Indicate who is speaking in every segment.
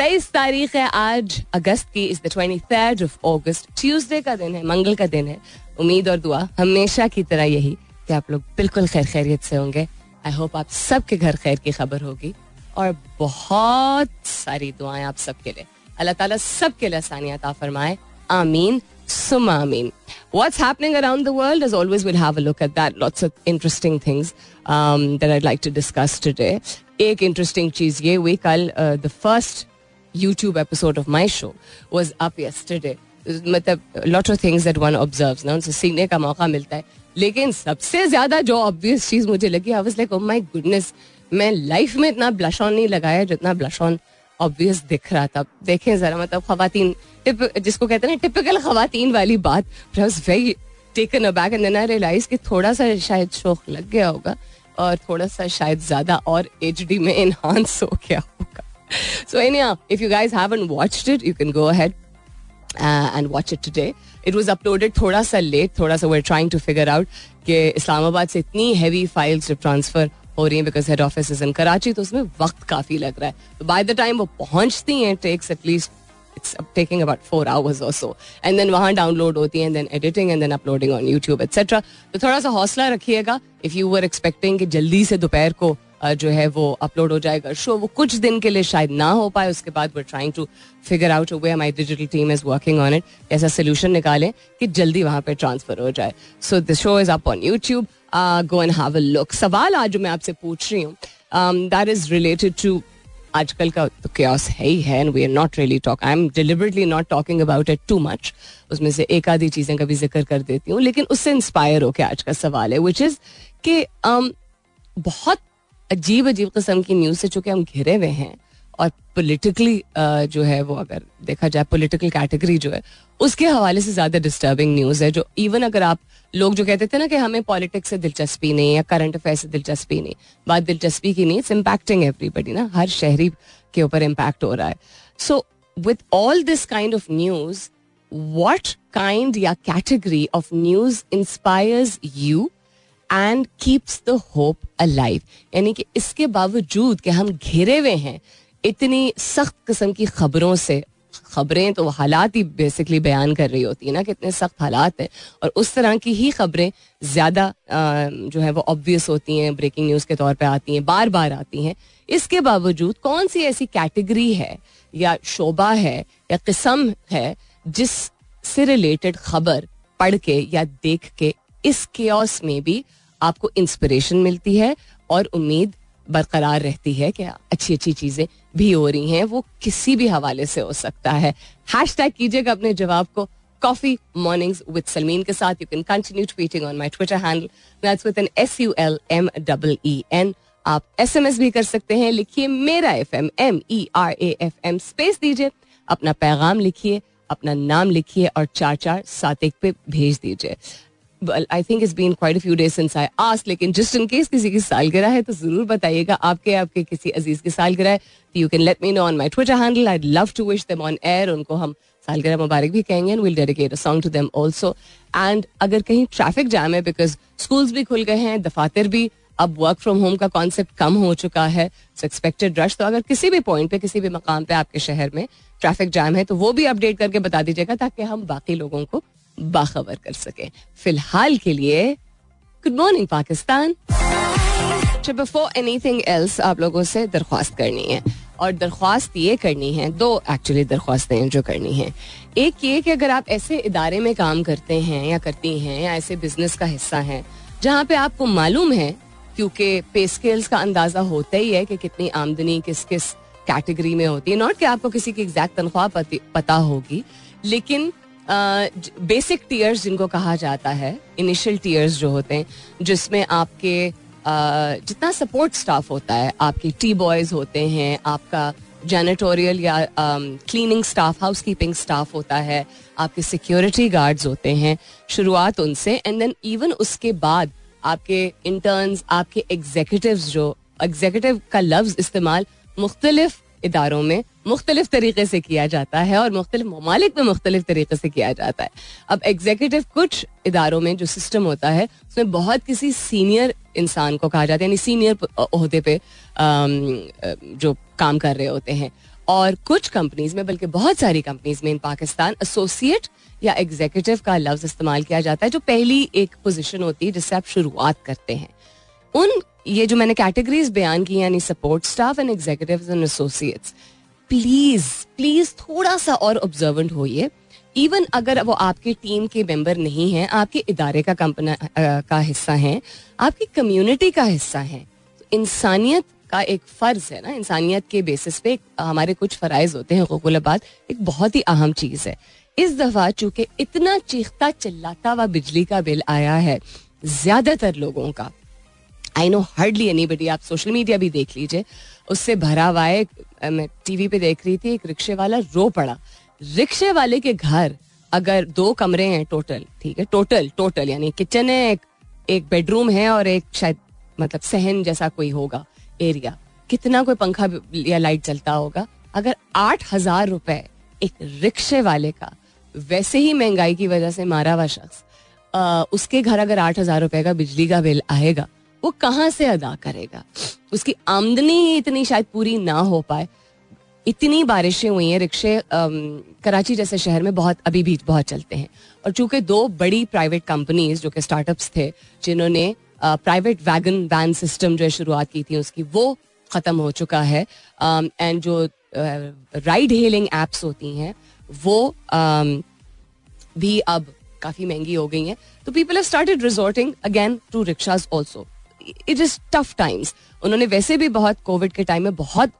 Speaker 1: तेईस तारीख है आज अगस्त की is the twenty third of August Tuesday का दिन है मंगल का दिन है। उम्मीद और दुआ हमेशा की तरह यही कि आप लोग बिल्कुल खैर खैरियत से होंगे। आई होप आप सबके घर खैर की खबर होगी और बहुत सारी दुआएँ आप सबके लिए। अल्लाह ताला सबके लिए आसानियात फरमाए। आमीन सुम आमीन। What's happening around the world, as always, we'll have a look at that. Lots of interesting things um, that I'd like to discuss today. एक इंटरेस्टिंग चीज़ ये हुई कल the first YouTube episode of my show was up yesterday. मतलब lot of things that one observes ना? उनसे सीखने का मौका मिलता है। लेकिन सबसे ज़्यादा जो ऑब्वियस चीज़ मुझे लगी I was like oh my goodness मैं लाइफ में इतना ब्लश ऑन नहीं लगाया जितना ब्लश ऑन ऑब्वियस दिख रहा था। देखें जरा मतलब खातन जिसको कहते हैं टिपिकल खातन वाली बात। Was very taken aback and then I realize कि थोड़ा सा शायद शौक लग गया होगा और थोड़ा सा शायद ज़्यादा और एच में इन्हांस हो गया होगा। So anyhow, if you guys haven't watched it, you can go ahead uh, and watch it today. It was uploaded थोड़ा सा late, थोड़ा सा we're trying to figure out कि इस्लामाबाद से इतनी heavy files जब transfer हो रही हैं because head office is in Karachi तो उसमें वक्त काफ़ी लग रहा है तो by the time वो पहुँचती हैं at least it's taking about four hours or so and then वहाँ download होती हैं then editing and then uploading on YouTube etc तो थोड़ा सा हौसला रखिएगा if you were expecting कि जल्दी से दोपहर को जो है वो अपलोड हो जाएगा। शो वो कुछ दिन के लिए शायद ना हो पाए उसके बाद were trying to figure out way my digital team is working on it ऐसा सोल्यूशन निकालें कि जल्दी वहाँ पर ट्रांसफ़र हो जाए। So the show is up on YouTube go and have a look सवाल आज मैं आपसे पूछ रही हूँ। दैट इज़ रिलेटेड टू आजकल का तो क्यास है ही है and we are not really talk I am deliberately not talking about it too much उसमें से एक आधी चीज़ें का भी ज़िक्र कर देती हूँ लेकिन उससे इंस्पायर होकर आज का सवाल है विच इज़ कि um, बहुत अजीब अजीब किस्म की न्यूज़ से चूँकि हम घिरे हुए हैं और पोलिटिकली जो है वो अगर देखा जाए पोलिटिकल कैटेगरी जो है, उसके हवाले से ज़्यादा डिस्टर्बिंग न्यूज़ है, जो इवन अगर आप लोग जो कहते थे ना कि हमें पॉलिटिक्स से दिलचस्पी नहीं या करंट अफेयर से दिलचस्पी नहीं, बात दिलचस्पी की नहीं इट्स इम्पैक्टिंग एवरीबडी ना, हर शहरी के ऊपर इम्पैक्ट हो रहा है। So with all this kind of news what kind या category of news inspires you and keeps the hope alive यानी कि इसके बावजूद कि हम घिरे हुए हैं, इतनी सख्त किस्म की खबरों से, खबरें तो हालात ही बेसिकली बयान कर रही होती है ना कि इतने सख्त हालात हैं, और उस तरह की ही खबरें ज़्यादा जो है वो ऑब्वियस होती हैं ब्रेकिंग न्यूज़ के तौर पे आती हैं बार बार आती हैं। इसके बावजूद कौन सी ऐसी कैटेगरी है, या शोबा है, या किस्म है जिस से रिलेटेड खबर पढ़ के या देख के इस केस में भी आपको इंस्पिरेशन मिलती है और उम्मीद बरकरार रहती है कि अच्छी अच्छी चीज़ें भी हो रही हैं, वो किसी भी हवाले से हो सकता है। हैश टैग कीजिएगा अपने जवाब को कॉफ़ी मॉर्निंग्स विद सलमीन के साथ। You can continue tweeting on my Twitter handle with N S U L M double E N आप एस एम एस भी कर सकते हैं। लिखिए मेरा F M M E R A F M space दीजिए, अपना पैगाम लिखिए, अपना नाम लिखिए और चार चार सात एक पे भेज दीजिए। I think it's been quite few days since I asked लेकिन जस्ट इन केस किसी की सालगिरह है तो ज़रूर बताइएगा आपके आपके किसी अज़ीज़ की सालगिरह है you can let me know on my Twitter handle I love to wish them on air उनको हम सालगिरह मुबारक भी कहेंगे and will dedicate a song to them also and अगर कहीं ट्रैफ़िक जैम है बिकॉज़ स्कूल्स भी खुल गए हैं, दफातर भी, अब वर्क फ्रॉम होम का कॉन्सेप्ट कम हो चुका है सो एक्सपेक्टेड रश तो अगर किसी भी पॉइंट पे, किसी भी मकाम पे आपके शहर में ट्रैफ़िक जैम है तो वो भी अपडेट करके बता दीजिएगा, ताकि हम बाकी लोगों को बाखबर कर सके। फ़िलहाल के लिए good morning Pakistan. Before anything else आप लोगों से दरख्वास्त करनी है। और दरख्वास्त ये करनी है, दो एक्चुअली दरख्वास्तें जो करनी है। एक ये कि अगर आप ऐसे इदारे में काम करते हैं या करती हैं या ऐसे बिज़नेस का हिस्सा हैं, जहाँ पे आपको मालूम है, क्योंकि पे स्केल्स का अंदाज़ा होता ही है कि कितनी आमदनी किस किस कैटेगरी में होती है। नॉट कि आपको किसी की एग्जैक्ट तनख्वाह पता होगी, लेकिन बेसिक टीयर्स जिनको कहा जाता है इनिशियल टीयर्स जो होते हैं, जिसमें आपके जितना सपोर्ट स्टाफ होता है, आपके टी बॉयज़ होते हैं, आपका जैनेटोरियल या cleaning staff housekeeping staff होता है, आपके सिक्योरिटी गार्ड्स होते हैं, शुरुआत उनसे एंड देन इवन उसके बाद आपके इंटर्न्स आपके एग्जीक्यूटिव जो एग्जीक्यूटिव का लफ्ज इस्तेमाल मुख्तलिफ़ इदारों में मुख्तलिफ़ तरीके से किया जाता है और मुख्तलिफ़ ममालिक में मुख्तलिफ़ तरीके से किया जाता है। अब एग्जीक्यूटिव कुछ इदारों में जो सिस्टम होता है, उसमें बहुत किसी सीनियर इंसान को कहा जाता है, यानी सीनियर अहदे पे जो काम कर रहे होते हैं। और कुछ कंपनीज़ में, बल्कि बहुत सारी कंपनीज़ में इन पाकिस्तान एसोसिएट या एग्जीक्यूटिव का लफ्ज इस्तेमाल किया जाता है, जो पहली एक पोजीशन होती है जिससे आप शुरुआत करते हैं। उन, ये जो मैंने कैटेगरीज बयान की यानी support staff and executive and associates please please थोड़ा सा और ऑब्जर्वेंट होइए। इवन अगर वो आपकी टीम के मेंबर नहीं हैं, आपके इदारे का कंपना का हिस्सा हैं, आपकी कम्युनिटी का हिस्सा हैं तो इंसानियत का एक फ़र्ज़ है ना, इंसानियत के बेसिस पे हमारे कुछ फ़राइज होते हैं हकूकलाबाद एक बहुत ही अहम चीज़ है। इस दफ़ा चूँकि इतना चीखता चिल्लाता हुआ बिजली का बिल आया है, ज़्यादातर लोगों का I know hardly anybody आप सोशल मीडिया भी देख लीजिए। उससे भरा हुआ है मैं टीवी पे देख रही थी एक रिक्शे वाला रो पड़ा। रिक्शे वाले के घर अगर दो कमरे हैं टोटल ठीक है? टोटल टोटल यानी किचन है एक, एक बेडरूम है और एक शायद मतलब सहन जैसा कोई होगा एरिया कितना कोई पंखा या लाइट चलता होगा? अगर आठ हज़ार रुपए एक रिक्शे वाले का वैसे ही महँगाई की वजह से मारा हुआ शख्स उसके घर अगर आठ हज़ार रुपए का बिजली का बिल आएगा वो कहाँ से अदा करेगा? उसकी आमदनी ही इतनी शायद पूरी ना हो पाए। इतनी बारिशें हुई हैं, रिक्शे कराची जैसे शहर में बहुत, अभी भी बहुत चलते हैं। और चूँकि दो बड़ी प्राइवेट कंपनीज़ जो कि स्टार्टअप्स थे, जिन्होंने प्राइवेट वैगन वैन सिस्टम जो है शुरुआत की थी, उसकी, वो ख़त्म हो चुका है। एंड जो राइड हेलिंग एप्स होती हैं, वो भी अब काफ़ी महँगी हो गई हैं। तो people have started resorting again to rickshaws also it is tough times उन्होंने वैसे भी बहुत कोविड के टाइम में बहुत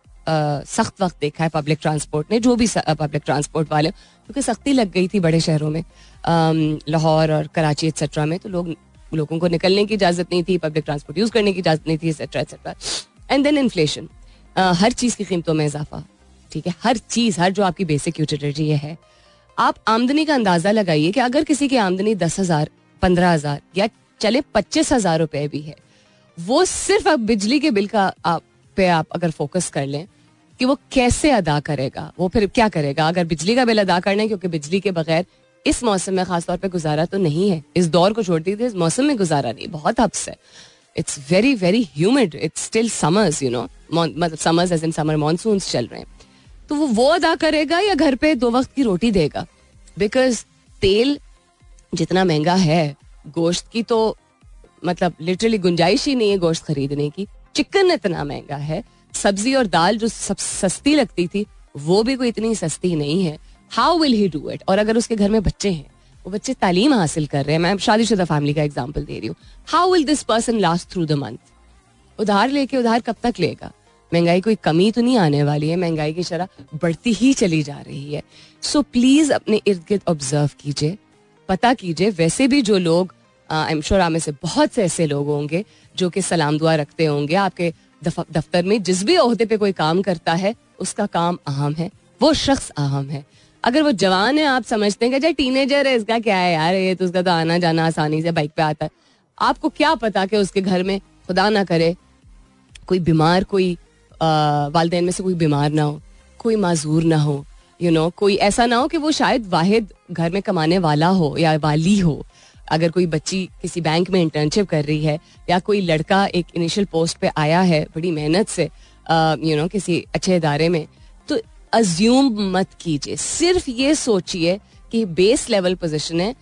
Speaker 1: सख्त वक्त देखा है पब्लिक ट्रांसपोर्ट ने, जो भी पब्लिक ट्रांसपोर्ट वाले, क्योंकि सख्ती लग गई थी बड़े शहरों में लाहौर और कराची एक्सेट्रा में तो लोग, लोगों को निकलने की इजाज़त नहीं थी पब्लिक ट्रांसपोर्ट यूज़ करने की इजाज़त नहीं थी etcetera etcetera and then inflation हर चीज़ की कीमतों में इजाफा, ठीक है? हर चीज़, हर जो आपकी बेसिक यूटिलिटी है, आप आमदनी का अंदाज़ा लगाइए कि अगर किसी की आमदनी दस हज़ार, पंद्रह हज़ार या चले पच्चीस हज़ार रुपए भी है वो सिर्फ़ आप बिजली के बिल का आप, पे आप अगर फोकस कर लें कि वो कैसे अदा करेगा, वो फिर क्या करेगा? अगर बिजली का बिल अदा करना है क्योंकि बिजली के बगैर इस मौसम में खासतौर पर गुजारा तो नहीं है। इस दौर को छोड़ दीजिए इस मौसम में गुजारा नहीं, बहुत हब्स है। It's very very humid it's still summers you know मतलब summers as in summer monsoon चल रहे हैं। तो वो वो अदा करेगा या घर पे दो वक्त की रोटी देगा? बिकॉज़ तेल जितना महँगा है, गोश्त की तो मतलब लिटरली गुंजाइश ही नहीं है गोश्त खरीदने की। चिकन इतना महँगा है। सब्ज़ी और दाल जो सब सस्ती लगती थी वो भी कोई इतनी सस्ती नहीं है। How will he do it और अगर उसके घर में बच्चे हैं वो बच्चे तालीम हासिल कर रहे हैं। मैं शादीशुदा फैमिली का एग्ज़ाम्पल दे रही हूँ। How will this person last through the month उधार लेके उधार कब तक लेगा? महँगाई कोई कमी तो नहीं आने वाली है। महँगाई की शरह बढ़ती ही चली जा रही है। सो so, प्लीज़ अपने इर्द गिर्द ऑब्ज़र्व कीजिए। पता कीजिए वैसे भी जो लोग आई एम श्योर आप में से बहुत से ऐसे लोग होंगे जो कि सलाम दुआ रखते होंगे। आपके दफ्तर में जिस भी अहदे पे कोई काम करता है उसका काम अहम है। वो शख्स अहम है। अगर वो जवान है आप समझते हैं कि टीनेजर है इसका क्या है यार ये तो उसका तो आना जाना आसानी से बाइक पे आता है। आपको क्या पता कि उसके घर में खुदा ना करे कोई बीमार कोई वालदेन में से कोई बीमार ना हो कोई माजूर ना हो यू you नो know, कोई ऐसा ना हो कि वो शायद वाहिद घर में कमाने वाला हो या वाली हो। अगर कोई बच्ची किसी बैंक में इंटर्नशिप कर रही है या कोई लड़का एक इनिशियल पोस्ट पे आया है बड़ी मेहनत से यू नो किसी अच्छे इदारे में तो अज्यूम मत कीजिए। सिर्फ़ ये सोचिए कि बेस लेवल पोजिशन है,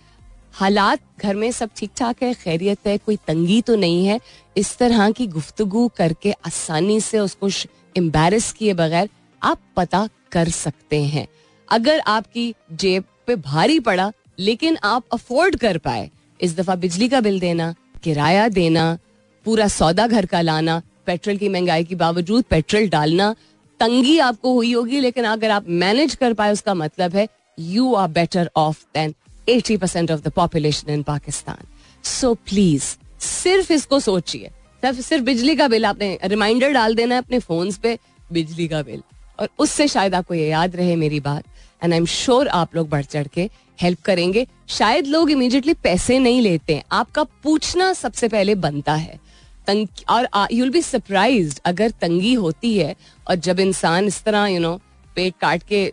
Speaker 1: हालात घर में सब ठीक ठाक है, खैरियत है, कोई तंगी तो नहीं है, इस तरह की गुफ्तगु करके आसानी से उसको एम्बेरस किए बगैर आप पता कर सकते हैं। अगर आपकी जेब पे भारी पड़ा, लेकिन आप अफोर्ड कर पाए इस दफ़ा बिजली का बिल देना, किराया देना, पूरा सौदा घर का लाना, पेट्रोल की महँगाई के बावजूद पेट्रोल डालना, तंगी आपको हुई होगी, लेकिन अगर आप मैनेज कर पाए, उसका मतलब है you are better off than eighty percent of the population in Pakistan so please सिर्फ़ इसको सोचिए। सिर्फ़ सिर्फ़ बिजली का बिल, आपने रिमाइंडर डाल देना है अपने फ़ोन पे, बिजली का बिल। और उससे शायद आपको ये याद रहे मेरी बात एंड आई एम श्योर आप लोग बढ़ चढ़ के हेल्प करेंगे। शायद लोग इमीडिएटली पैसे नहीं लेते हैं। आपका पूछना सबसे पहले बनता है। तंग, और यूल बी सरप्राइज़ अगर तंगी होती है और जब इंसान इस तरह यू नो पेट काट के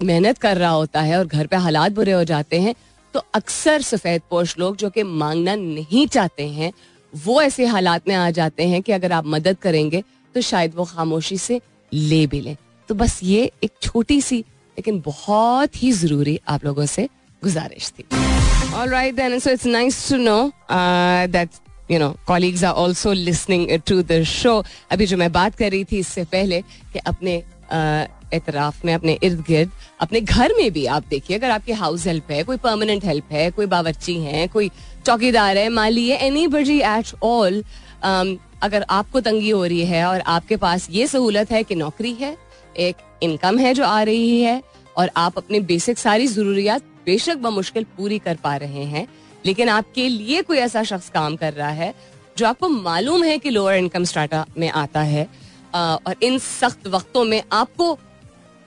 Speaker 1: मेहनत कर रहा होता है और घर पे हालात बुरे हो जाते हैं तो अक्सर सफ़ेद पोश लोग जो कि मांगना नहीं चाहते हैं, वो ऐसे हालात में आ जाते हैं कि अगर आप मदद करेंगे तो शायद वो खामोशी से ले भी लें। तो बस ये एक छोटी सी लेकिन बहुत ही ज़रूरी आप लोगों से गुजारिश थी All right then, so it's nice to know uh, that you know colleagues are also listening to the show. अभी जो मैं बात कर रही थी इससे पहले कि अपने एतराफ में अपने इर्द गिर्द अपने घर में भी आप देखिए अगर आपके हाउस हेल्प है कोई परमानेंट हेल्प है कोई बावर्ची है कोई चौकीदार है माली है एनी बडी एट ऑल अगर आपको तंगी हो रही है और आपके पास ये सहूलत है कि नौकरी है एक इनकम है जो आ रही है और आप अपनी बेसिक सारी जरूरियात बेशक बमुश्किल पूरी कर पा रहे हैं, लेकिन आपके लिए कोई ऐसा शख्स काम कर रहा है जो आपको मालूम है कि लोअर इनकम स्टार्टा में आता है और इन सख्त वक्तों में आपको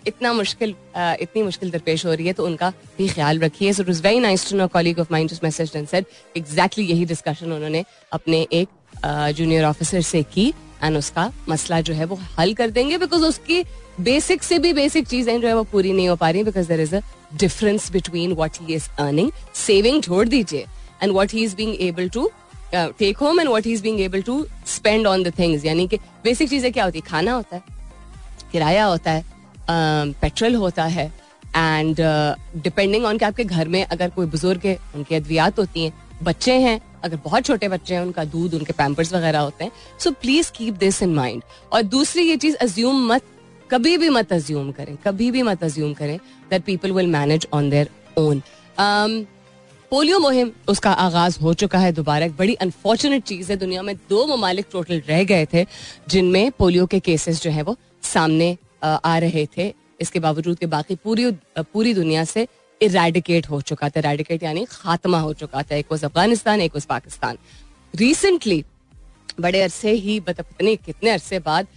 Speaker 1: इतना मुश्किल इतनी मुश्किल दरपेश हो रही है तो उनका भी ख्याल रखिए। So it very nice to know colleague of mind just message and said exactly यही डिस्कशन उन्होंने अपने एक जूनियर ऑफिसर से की। एंड उसका मसला जो है वो हल कर देंगे बिकॉज़ उसकी बेसिक से भी बेसिक चीज़ें जो है वो पूरी नहीं हो पा रही because there is a difference between what he is earning saving छोड़ दीजिए and what he is being able to take home and what he is being able to spend on the things यानी कि basic चीज़ें क्या होती है? खाना होता है, किराया होता है पेट्रोल होता है एंड डिपेंडिंग ऑन कि आपके घर में अगर कोई बुज़ुर्ग है, उनकी अद्वियात होती हैं, बच्चे हैं अगर बहुत छोटे बच्चे हैं, उनका दूध, उनके पैम्पर्स वगैरह होते हैं so please keep this in mind और दूसरी ये चीज़ अज्यूम मत, कभी भी मत अज्यूम करें, कभी भी मत अज्यूम करें that people will manage on their own polio मुहिम, उसका आगाज़ हो चुका है दोबारा। एक बड़ी अनफॉर्चुनेट चीज़ है, दुनिया में दो ममालिक टोटल रह गए थे, जिनमें पोलियो के केसेस जो है वो सामने आ रहे थे। इसके बावजूद के बाकी पूरी पूरी दुनिया से इरेडिकेट हो चुका था। इरेडिकेट यानी खात्मा हो चुका था। एक वज अफ़गानिस्तान, एक वज पाकिस्तान। रिसेंटली बड़े अरसे ही पता कितने अरसे बाद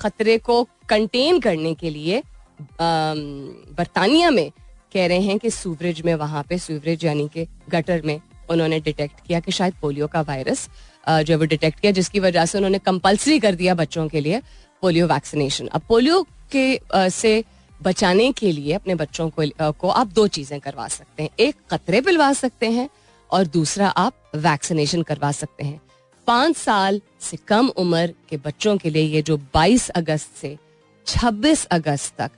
Speaker 1: खतरे को कंटेन करने के लिए बरतानिया में कह रहे हैं कि सूवरेज में, वहाँ पे सूवरेज यानी कि गटर में उन्होंने डिटेक्ट किया कि शायद पोलियो का वायरस जो वो डिटेक्ट किया, जिसकी वजह से उन्होंने कंपलसरी कर दिया बच्चों के लिए पोलियो वैक्सीनेशन अब पोलियो के से बचाने के लिए अपने बच्चों को को आप दो चीज़ें करवा सकते हैं। एक कतरे पिलवा सकते हैं और दूसरा, आप वैक्सीनेशन करवा सकते हैं। पाँच साल से कम उम्र के बच्चों के लिए ये जो 22 अगस्त से 26 अगस्त तक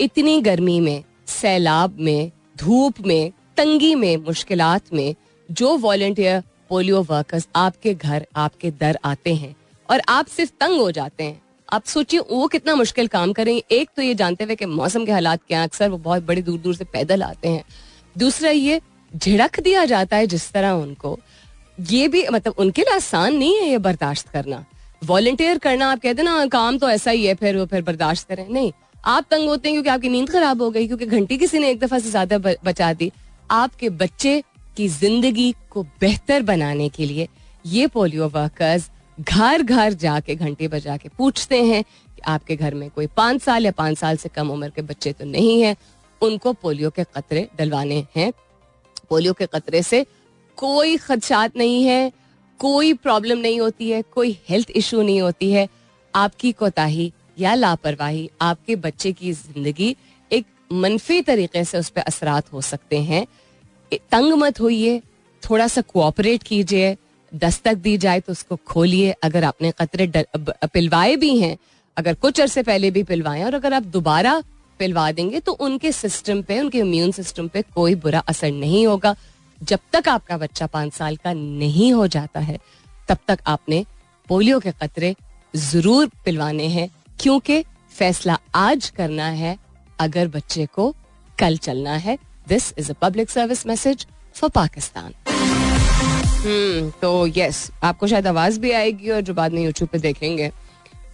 Speaker 1: इतनी गर्मी में, सैलाब में, धूप में, तंगी में मुश्किल में जो वॉल्टियर पोलियो वर्कर्स आपके घर, आपके दर आते हैं और आप सिर्फ़ तंग हो जाते हैं आप सोचिए, वो कितना मुश्किल काम करेंगे एक तो ये जानते हुए कि मौसम के हालात क्या अक्सर, वो बहुत बड़ी दूर दूर से पैदल आते हैं। दूसरा ये, झिड़क दिया जाता है जिस तरह उनको, ये भी मतलब उनके लिए आसान नहीं है ये बर्दाश्त करना। वॉल्टियर करना, आप कहते ना, काम तो ऐसा ही है, फिर वो फिर बर्दाश्त करें। नहीं, आप तंग होते हैं क्योंकि आपकी नींद खराब हो गई, क्योंकि घंटी किसी ने एक दफ़ा से ज़्यादा बचा दी। आपके बच्चे की ज़िंदगी को बेहतर बनाने के लिए ये पोलियो वर्कर्स घर घर जाके, घंटे बजा के पूछते हैं कि आपके घर में कोई पाँच साल या पाँच साल से कम उम्र के बच्चे तो नहीं है। उनको पोलियो के कतरे डलवाने हैं। पोलियो के कतरे से कोई खदशात नहीं है, कोई प्रॉब्लम नहीं होती है, कोई हेल्थ इशू नहीं होती है। आपकी कोताही या लापरवाही आपके बच्चे की ज़िंदगी एक मनफी तरीके से उस पर असरात हो सकते हैं। तंग मत होइए, थोड़ा सा कोऑपरेट कीजिए। दस्तक दी जाए तो उसको खोलिए। अगर आपने कतरे पिलवाए भी हैं, अगर कुछ अरसे पहले भी पिलवाए और अगर आप दोबारा पिलवा देंगे तो उनके सिस्टम पे, उनके इम्यून सिस्टम पे कोई बुरा असर नहीं होगा। जब तक आपका बच्चा पाँच साल का नहीं हो जाता है, तब तक आपने पोलियो के कतरे ज़रूर पिलवाने हैं, क्योंकि फैसला आज करना है, अगर बच्चे को कल चलना है। This is a public service message for Pakistan तो यस आपको शायद आवाज़ भी आएगी और जो बाद में यूट्यूब पे देखेंगे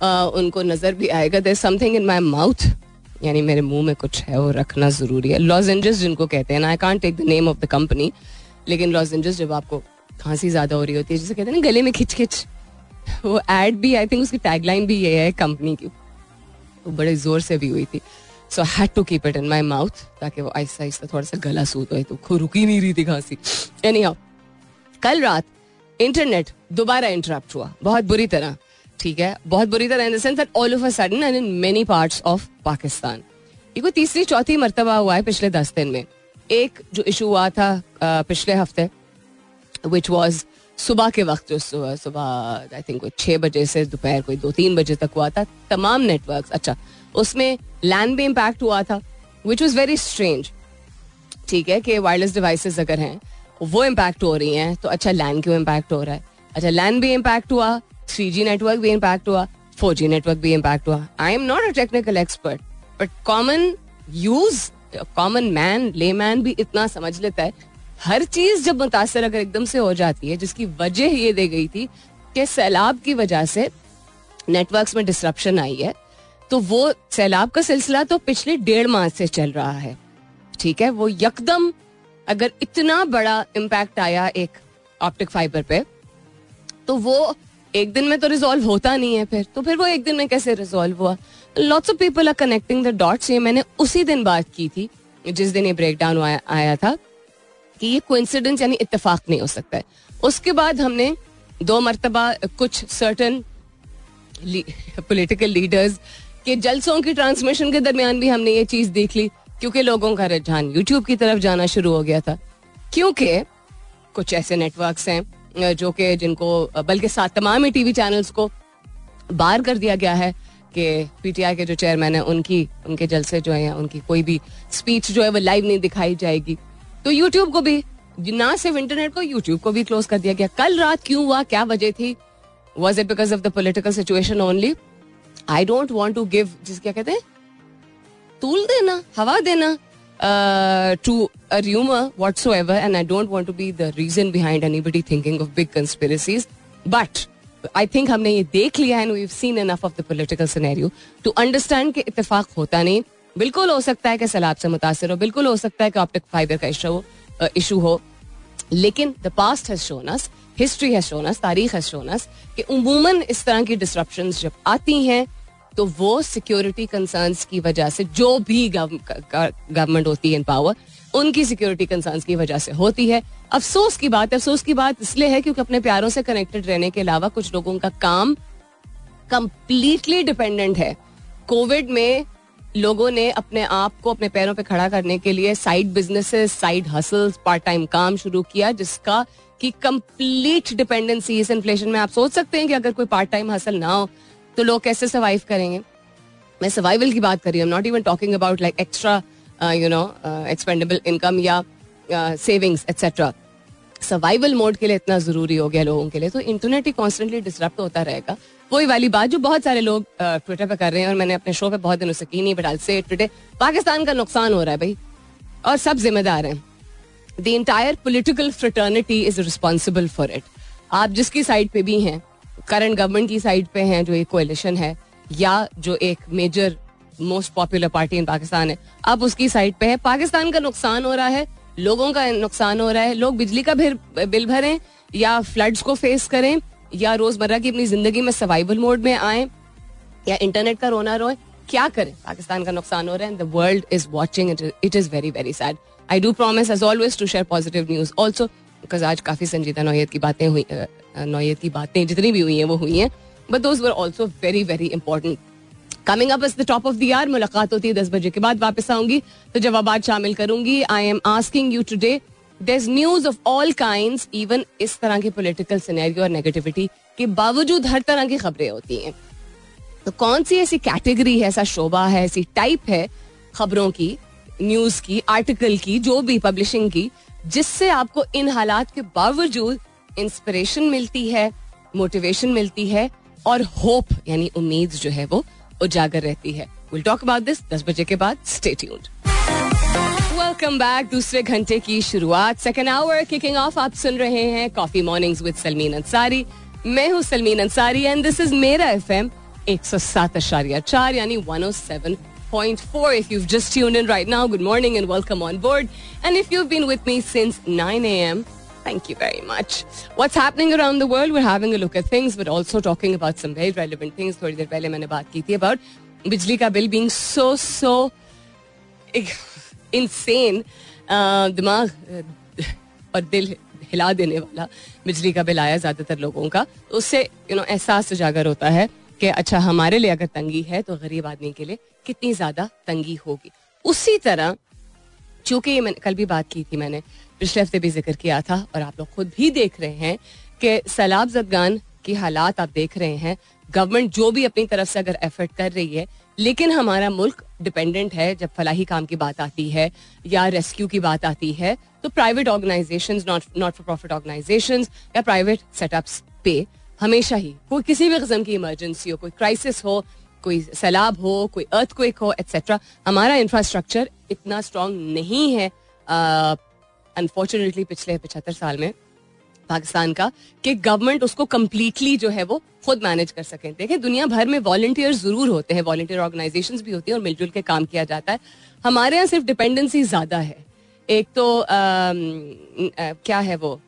Speaker 1: उनको नज़र भी आएगा। There something in my mouth यानी मेरे मुँह में कुछ है वो रखना ज़रूरी है। लॉज एंजल्स जिनको कहते हैं I can't take the name of the company लेकिन लॉस एंजल्स जब आपको खांसी ज़्यादा हो रही होती है, जिसे कहते हैं ना, गले में खिच खिच वो एड भी आई थिंक उसकी टैगलाइन भी ये है कंपनी की। वो बड़े ज़ोर से भी हुई थी। So had to keep it in my mouth ताकि वो आहिस्ता आहिस्ता थोड़ा सा गला सूत हो तो रुक नहीं रही थी खांसी। एनी कल रात इंटरनेट दोबारा इंटरप्ट हुआ। बहुत बुरी तरह, ठीक है? बहुत बुरी तरह in the sense all of a sudden and in many parts of Pakistan ये कोई तीसरी, चौथी मरतबा हुआ है पिछले दस दिन में। एक जो इशू हुआ था पिछले हफ़्ते विच वॉज़ सुबह के वक्त, जो सुबह सुबह आई थिंक कोई छः बजे से दोपहर, कोई दो, तीन बजे तक हुआ था। तमाम नेटवर्क अच्छा उसमें लैंड भी इम्पैक्ट हुआ था विच वॉज़ वेरी स्ट्रेंज ठीक है? कि वायरलेस डिवाइसेस अगर हैं वो इम्पैक्ट हो रही हैं तो अच्छा लैंड क्यों इम्पैक्ट हो रहा है? अच्छा लैंड भी इम्पैक्ट हुआ थ्री जी नेटवर्क भी इम्पैक्ट हुआ फोर जी नेटवर्क भी इम्पैक्ट हुआ। I am not a technical expert but common use common man layman भी इतना समझ लेता है। हर चीज़ जब मुतासर अगर एकदम से हो जाती है, जिसकी वजह ये दे गई थी कि सैलाब की वजह से नेटवर्क्स में डिस्ट्रप्शन आई है तो वो सैलाब का सिलसिला तो पिछले डेढ़ माह से चल रहा है। ठीक है? वो यकदम अगर इतना बड़ा इम्पैक्ट आया एक ऑप्टिक फाइबर पे तो वो एक दिन में तो रिजोल्व होता नहीं है फिर। तो फिर वो एक दिन में कैसे रिजोल्व हुआ? Lots of people are connecting the dots ये मैंने उसी दिन बात की थी जिस दिन ये ब्रेक डाउन आया, आया था कि ये कोइंसिडेंस यानी इत्तेफाक नहीं हो सकता है। उसके बाद हमने दो मरतबा कुछ सर्टन पोलिटिकल लीडर्स के जलसों की ट्रांसमिशन के दरमियान भी हमने ये चीज़ देख ली। क्योंकि लोगों का रुझान यूट्यूब की तरफ़ जाना शुरू हो गया था। क्योंकि कुछ ऐसे नेटवर्क्स हैं जो कि जिनको बल्कि साथ तमाम ही टीवी चैनल्स को बार कर दिया गया है कि पीटीआई के जो चेयरमैन है, उनकी, उनके जलसे जो है उनकी कोई भी स्पीच जो है वो लाइव नहीं दिखाई जाएगी। तो यूट्यूब को भी, ना सिर्फ़ इंटरनेट को यूट्यूब को भी क्लोज कर दिया गया। कल रात क्यों हुआ, क्या वजह थी? Was it because of the political situation only I don't want to give जिस, क्या कहते हैं? तूल देना, हवा देना to a whatsoever and I don't want to be the reason behind anybody thinking of big conspiracies but I think हमने ये देख लिया and we seen enough of the political scenario to understand कि इतफाक होता नहीं। बिल्कुल हो सकता है कि सैलाब से मुतासर हो, बिल्कुल हो सकता है कि ऑप्टिक फाइबर का इशू हो इशू हो। लेकिन the past has shown us history has shown us तारीख हैज़ शोन अस कि उमूमन इस तरह की डिस्ट्रप्शन जब आती हैं तो वो सिक्योरिटी कंसर्न्स की वजह से जो भी गवर्नमेंट होती है इन पावर उनकी सिक्योरिटी कंसर्न्स की वजह से होती है। अफसोस की बात, अफसोस की बात इसलिए है क्योंकि अपने प्यारों से कनेक्टेड रहने के अलावा कुछ लोगों का काम कंप्लीटली डिपेंडेंट है। कोविड में लोगों ने अपने आप को अपने पैरों पे खड़ा करने के लिए side businesses side hustles part time काम शुरू किया, जिसका की कंप्लीट डिपेंडेंसी इस इन्फ्लेशन में आप सोच सकते हैं कि अगर कोई पार्ट टाइम हसल ना हो तो लोग कैसे सर्वाइव करेंगे? मैं सर्वाइवल की बात कर रही हूँ not even talking about like extra you know expendable income या सेविंग्स एक्सेट्रा सर्वाइवल मोड के लिए इतना ज़रूरी हो गया लोगों के लिए तो इंटरनेट ही कॉन्स्टेंटली डिस्टर्ब होता रहेगा। वही वाली बात जो बहुत सारे लोग ट्विटर पे कर रहे हैं और मैंने अपने शो पे बहुत दिनों से की नहीं बट से ट्विटर पाकिस्तान का नुकसान हो रहा है भाई, और सब जिम्मेदार हैं। The entire political fraternity is responsible for it आप जिसकी साइड पे भी हैं करंट गवर्नमेंट की साइड पे हैं, जो एक कोलिशन है, या जो एक major most popular party in Pakistan है, अब उसकी साइड पे है। पाकिस्तान का नुकसान हो रहा है, लोगों का नुकसान हो रहा है, लोग बिजली का बिल भरें, या फ्लड्स को फेस करें, या रोज़मर्रा की अपनी ज़िंदगी में सर्वाइवल मोड में आए, या इंटरनेट का रोना रोए, क्या करें? पाकिस्तान का नुकसान हो रहा है world is watching it is very very sad I do promise as always to share positive news also because आज काफ़ी संजीदा नोयत की बातें हुई नौयत बातें, जितनी भी हुई हैं, वो हुई हैं। But those were also very very important coming up the top of the year मुलाकात होती है दस बजे के बाद, वापस आऊँगी तो जवाब शामिल करूँगी। I am asking you today there news of all kind even इस तरह की पोलिटिकल सिनेरियो और नेगेटिविटी के बावजूद हर तरह की खबरें होती हैं। तो कौन सी ऐसी कैटेगरी है, ऐसा शोभा है, ऐसी टाइप है खबरों की न्यूज़ की आर्टिकल की, जो भी पब्लिशिंग की, जिससे आपको इन हालात के बावजूद इंस्पिरेशन मिलती है मोटिवेशन मिलती है और होप यानी उम्मीद जो है वो उजागर रहती है विल टॉक अबाउट दिस दस बजे के बाद स्टे ट्यून्ड वेलकम बैक दूसरे घंटे की शुरुआत सेकेंड आवर किकिंग ऑफ़ आप सुन रहे हैं coffee mornings with Salmeen Ansari मैं हूँ Salmeen Ansari and this is मेरा एफ़ एम एक सौ सात अशारिया चार यानी one O seven point four. If you've just tuned in right now, good morning and welcome on board. And if you've been with me since 9 a.m., thank you very much. What's happening around the world? We're having a look at things, but also talking about some very relevant things. थोड़ी देर पहले मैंने बात की थी about बिजली का bill being so so insane दिमाग और दिल हिला देने वाला बिजली का बिल आया ज़्यादातर लोगों का तो उससे यू नो एहसास उजागर होता है कि अच्छा हमारे लिए अगर तंगी है तो गरीब आदमी के लिए कितनी ज़्यादा तंगी होगी उसी तरह चूँकि कल भी बात की थी मैंने, पिछले हफ़्ते भी ज़िक्र किया था और आप लोग खुद भी देख रहे हैं कि सैलाब जदगान की हालात आप देख रहे हैं। गवर्नमेंट जो भी अपनी तरफ़ से अगर एफर्ट कर रही है, लेकिन हमारा मुल्क डिपेंडेंट है, जब फलाही काम की बात आती है या रेस्क्यू की बात आती है तो private organisation not not for profit organisation या प्राइवेट सेटअप्स पे हमेशा ही, कोई किसी भी किस्म की इमरजेंसी हो, कोई क्राइसिस हो कोई सैलाब हो कोई अर्थक्वेक हो एट्सेट्रा हमारा इंफ्रास्ट्रक्चर इतना स्ट्रांग नहीं है। अनफॉर्चुनेटली पिछले पचहत्तर साल में पाकिस्तान का कि गवर्नमेंट उसको कम्प्लीटली जो है वो खुद मैनेज कर सकें। देखें दुनिया भर में वॉल्टियर ज़रूर होते हैं वॉल्टियर ऑर्गेनाइजेशन भी होती हैं और मिलजुल के काम किया जाता है। हमारे यहाँ सिर्फ़ डिपेंडेंसी ज़्यादा है। एक तो आ, आ, क्या है वो?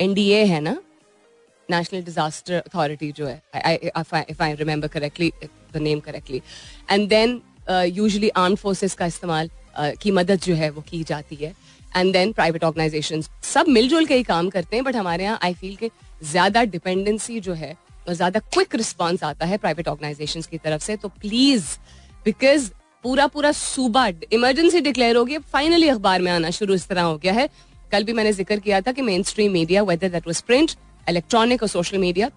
Speaker 1: एनडीए है ना? नेशनल डिजास्टर अथॉरिटी जो है name correctly and then usually arm forces का इस्तेमाल uh, की मदद जो है वो की जाती है. एंड देन प्राइवेट ऑर्गेनाइजेशन सब मिलजुल के ही काम करते हैं बट हमारे यहाँ आई फील के ज़्यादा डिपेंडेंसी जो है और ज़्यादा क्विक रिस्पॉन्स आता है प्राइवेट ऑर्गेनाइजेशन की तरफ़ से. तो प्लीज़ बिकॉज़ पूरा पूरा सूबा इमरजेंसी डिक्लेयर हो गया फाइनली अखबार में आना शुरू इस तरह हो गया है. कल भी मैंने ज़िक्र किया था कि mainstream media whether that was print electronic और सोशल मीडिया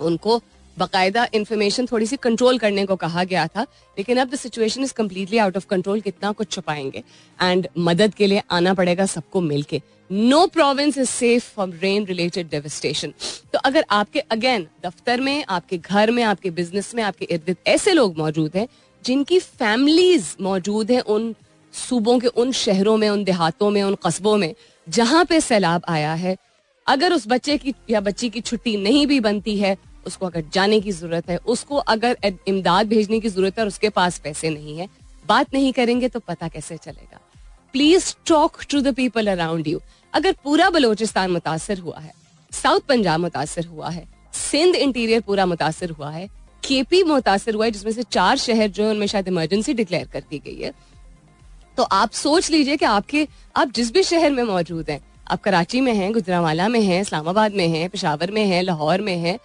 Speaker 1: उनको बाकायदा इन्फॉर्मेशन थोड़ी सी कंट्रोल करने को कहा गया था, लेकिन अब the situation is completely out of control कितना कुछ छुपाएँगे। एंड मदद के लिए आना पड़ेगा सबको मिलके। No province is safe from rain related devastation तो अगर आपके अगेन दफ्तर में, आपके घर में, आपके बिज़नेस में, आपके इर्द गिर्द ऐसे लोग मौजूद हैं, जिनकी फैमिलीज़ मौजूद हैं उन सूबों के, उन शहरों में, उन देहातों में, उन कस्बों में, जहाँ पे सैलाब आया है अगर उस बच्चे की या बच्ची की छुट्टी नहीं भी बनती है, उसको अगर जाने की ज़रूरत है, उसको अगर इमदाद भेजने की ज़रूरत है और उसके पास पैसे नहीं है, बात नहीं करेंगे तो पता कैसे चलेगा। Please talk to the people around you अगर पूरा बलोचिस्तान मुतासर हुआ है, साउथ पंजाब मुतासर हुआ है, सिंध इंटीरियर पूरा मुतासर हुआ है, केपी मुतासर हुआ है, जिसमें से चार शहर जो उनमें शायद इमरजेंसी डिक्लेयर कर दी गई है तो आप सोच लीजिए कि आपके, आप जिस भी शहर में मौजूद हैं आप कराची में हैं, गुजरावाला में हैं, इस्लामाबाद में हैं, पेशावर में हैं, लाहौर में हैं,